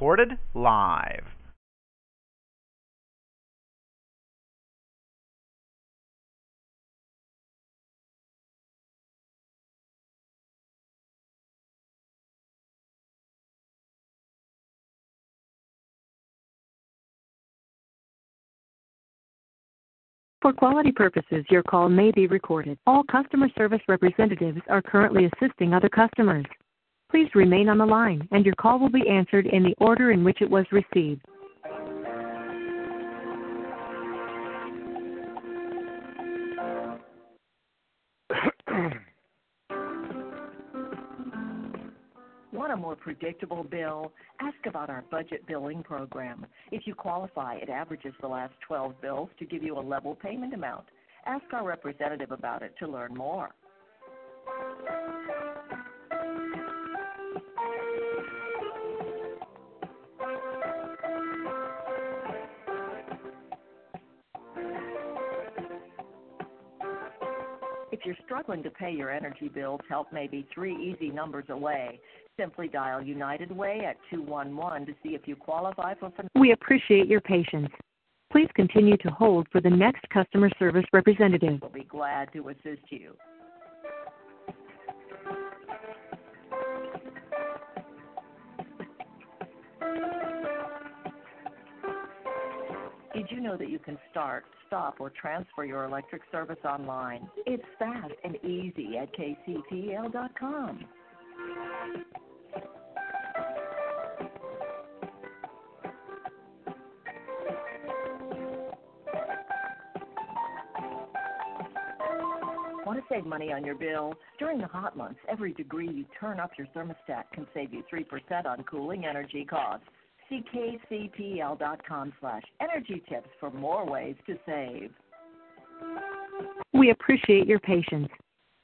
Recorded live. For quality purposes, your call may be recorded. All customer service representatives are currently assisting other customers. Please remain on the line, and your call will be answered in the order in which it was received. Want a more predictable bill? Ask about our budget billing program. If you qualify, it averages the last 12 bills to give you a level payment amount. Ask our representative about it to learn more. If you're struggling to pay your energy bills, help may be three easy numbers away. Simply dial United Way at 211 to see if you qualify for. We appreciate your patience. Please continue to hold for the next customer service representative. We'll be glad to assist you. Did you know that you can start, stop, or transfer your electric service online? It's fast and easy at kcpl.com. Want to save money on your bill? During the hot months, every degree you turn up your thermostat can save you 3% on cooling energy costs. See kcpl.com slash energy tips for more ways to save. We appreciate your patience.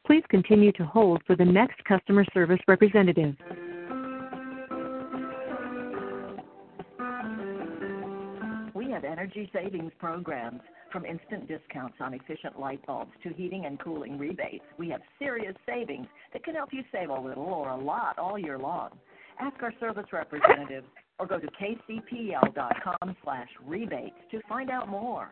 Please continue to hold for the next customer service representative. We have energy savings programs. From instant discounts on efficient light bulbs to heating and cooling rebates, we have serious savings that can help you save a little or a lot all year long. Ask our service representative or go to kcpl.com slash rebates to find out more.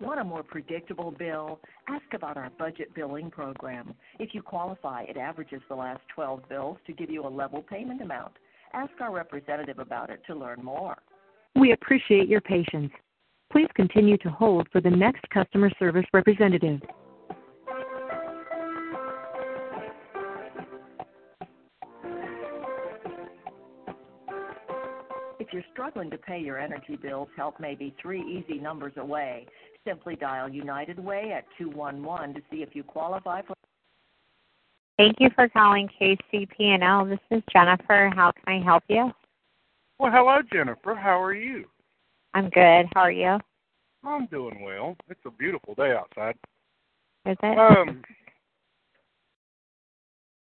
Want a more predictable bill? Ask about our budget billing program. If you qualify, it averages the last 12 bills to give you a level payment amount. Ask our representative about it to learn more. We appreciate your patience. Please continue to hold for the next customer service representative. If you're struggling to pay your energy bills, help may be three easy numbers away. Simply dial United Way at 211 to see if you qualify for. Thank you for calling KCP&L. This is Jennifer. How can I help you? Well, hello, Jennifer. How are you? I'm good. How are you? I'm doing well. It's a beautiful day outside. Is it? Um,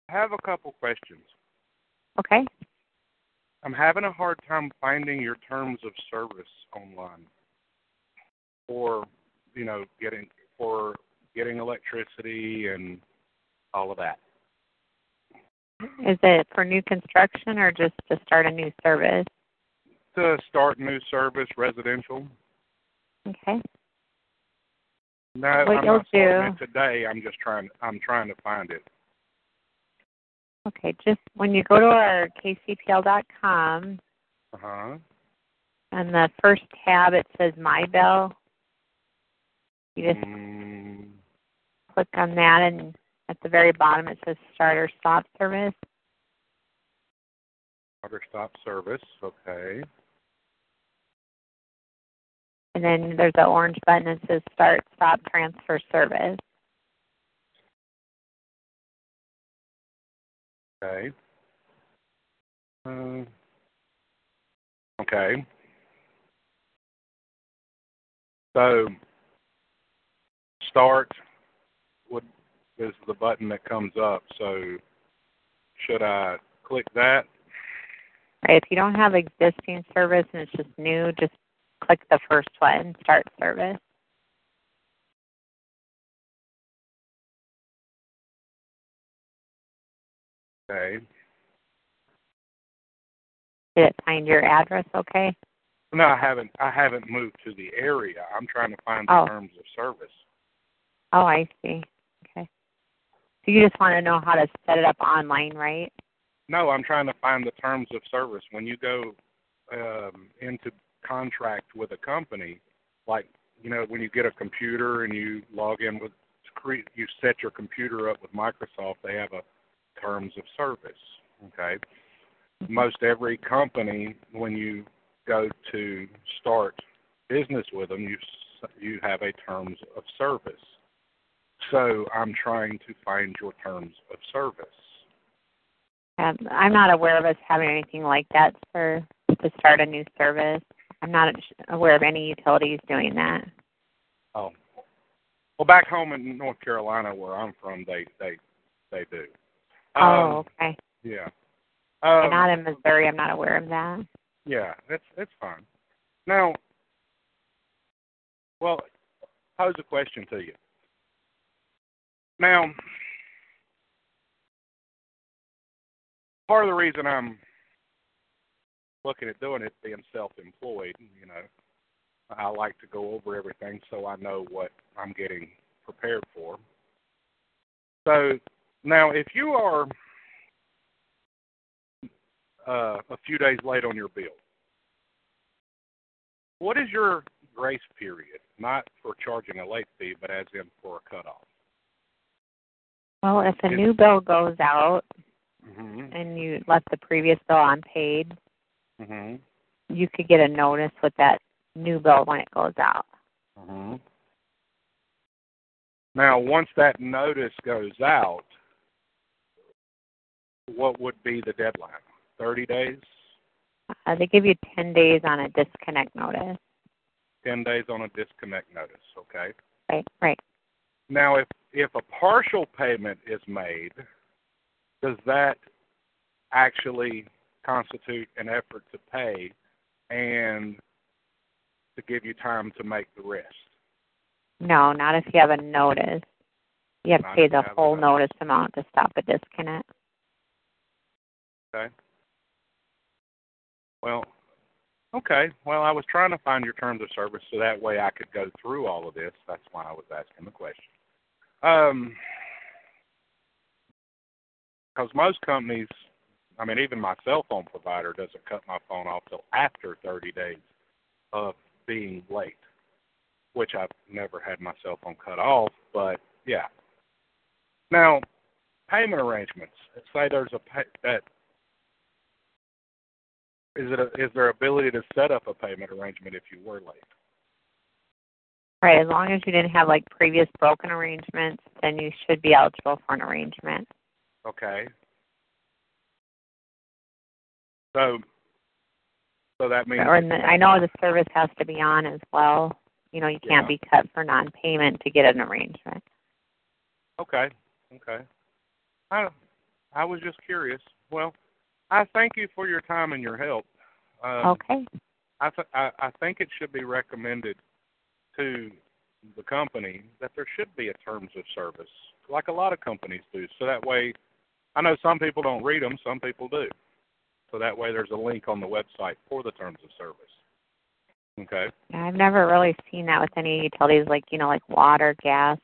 I have a couple questions. okay. I'm having a hard time finding your terms of service online for, you know, getting for getting electricity and all of that. Is it for new construction or just to start a new service? To start new service, residential. Okay. No, What I'm you'll not do- it today. I'm just trying. I'm trying to find it. Okay. Just when you go to our kcpl.com Uh huh. and the first tab it says My Bill. You just Mm, click on that and at the very bottom it says Start or Stop Service. Start or stop service. Okay. And then there's an orange button that says Start Stop Transfer Service. Okay. Uh, okay. So start would is the button that comes up. So should I click that? Right. If you don't have existing service and it's just new, just click the first one, Start Service. Okay. Did it find your address okay? No, I haven't. I haven't moved to the area. I'm trying to find the Oh. terms of service. Oh, I see. Okay. So you just want to know how to set it up online, right? No, I'm trying to find the terms of service. When you go um, into contract with a company, like you know, when you get a computer and you log in with, you set your computer up with Microsoft. They have a terms of service. Okay. Most every company, when you go to start business with them, you you have a terms of service. So I'm trying to find your terms of service. Um, I'm not aware of us having anything like that for to start a new service. I'm not aware of any utilities doing that. Oh, well, back home in North Carolina, where I'm from, they they they do. Um, oh, okay. Yeah. And Um, not in Missouri. I'm not aware of that. yeah, that's that's fine. Now, well, pose a question to you. Now, part of the reason I'm looking at doing it, being self-employed, you know, I like to go over everything so I know what I'm getting prepared for. So now, if you are uh, a few days late on your bill, what is your grace period? Not for charging a late fee, but as in for a cutoff. Well, if a new bill goes out Mm-hmm. and you left the previous bill unpaid, Mm-hmm. you could get a notice with that new bill when it goes out. Mm-hmm. Now, once that notice goes out, what would be the deadline? 30 days? Uh, they give you 10 days on a disconnect notice. 10 days on a disconnect notice, okay? Right, right. Now, if if a partial payment is made, does that actually constitute an effort to pay and to give you time to make the rest? No, not if you have a notice. You have to pay the whole notice. notice amount to stop a disconnect. Okay. Well, okay. Well, I was trying to find your terms of service so that way I could go through all of this. That's why I was asking the question. Um, because most companies, I mean, even my cell phone provider doesn't cut my phone off till after 30 days of being late, which I've never had my cell phone cut off. But yeah. Now, payment arrangements. Say there's a pay, that is it a, is there ability to set up a payment arrangement if you were late? Right, as long as you didn't have like previous broken arrangements, then you should be eligible for an arrangement. Okay. So so that means Or I know the service has to be on as well. You know, you can't Yeah. be cut for non-payment to get an arrangement. Okay. Okay. I I was just curious. Well, I thank you for your time and your help. Um, okay. I, th- I I think it should be recommended to the company that there should be a terms of service, like a lot of companies do. So that way, I know some people don't read them, some people do. So that way, there's a link on the website for the terms of service. Okay. I've never really seen that with any utilities like, you know, like water, gas,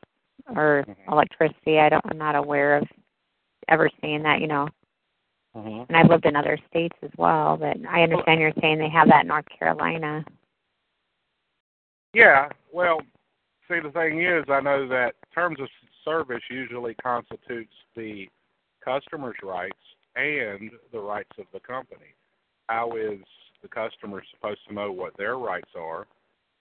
or Mhm. electricity. I don't I'm not aware of ever seeing that, you know. Mm-hmm. And I've lived in other states as well, but I understand you're saying they have that in North Carolina. Yeah, well, see, the thing is, I know that terms of service usually constitutes the customer's rights and the rights of the company. how is the customer supposed to know what their rights are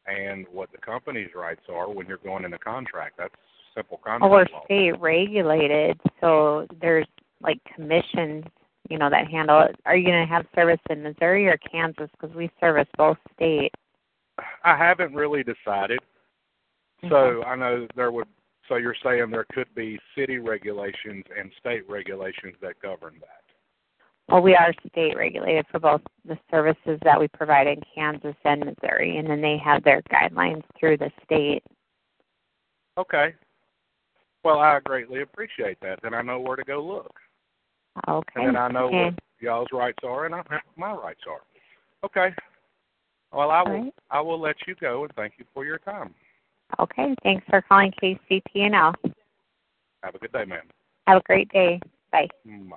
and what the company's rights are when you're going in a contract? That's simple contract Well, we're state regulated, so there's like commissions, you know, that handle it. Are you going to have service in Missouri or Kansas? Because we service both states. I haven't really decided. So I know there would. So you're saying there could be city regulations and state regulations that govern that. Well, we are state regulated for both the services that we provide in Kansas and Missouri, and then they have their guidelines through the state. Okay. Well, I greatly appreciate that. Then I know where to go look, Okay. and then I know okay. what y'all's rights are, and I know my rights are. Okay. Well, I will. right. I will let you go, and thank you for your time. Okay. Thanks for calling KCP&L. Have a good day, ma'am. Have a great day. Bye. Mm, bye.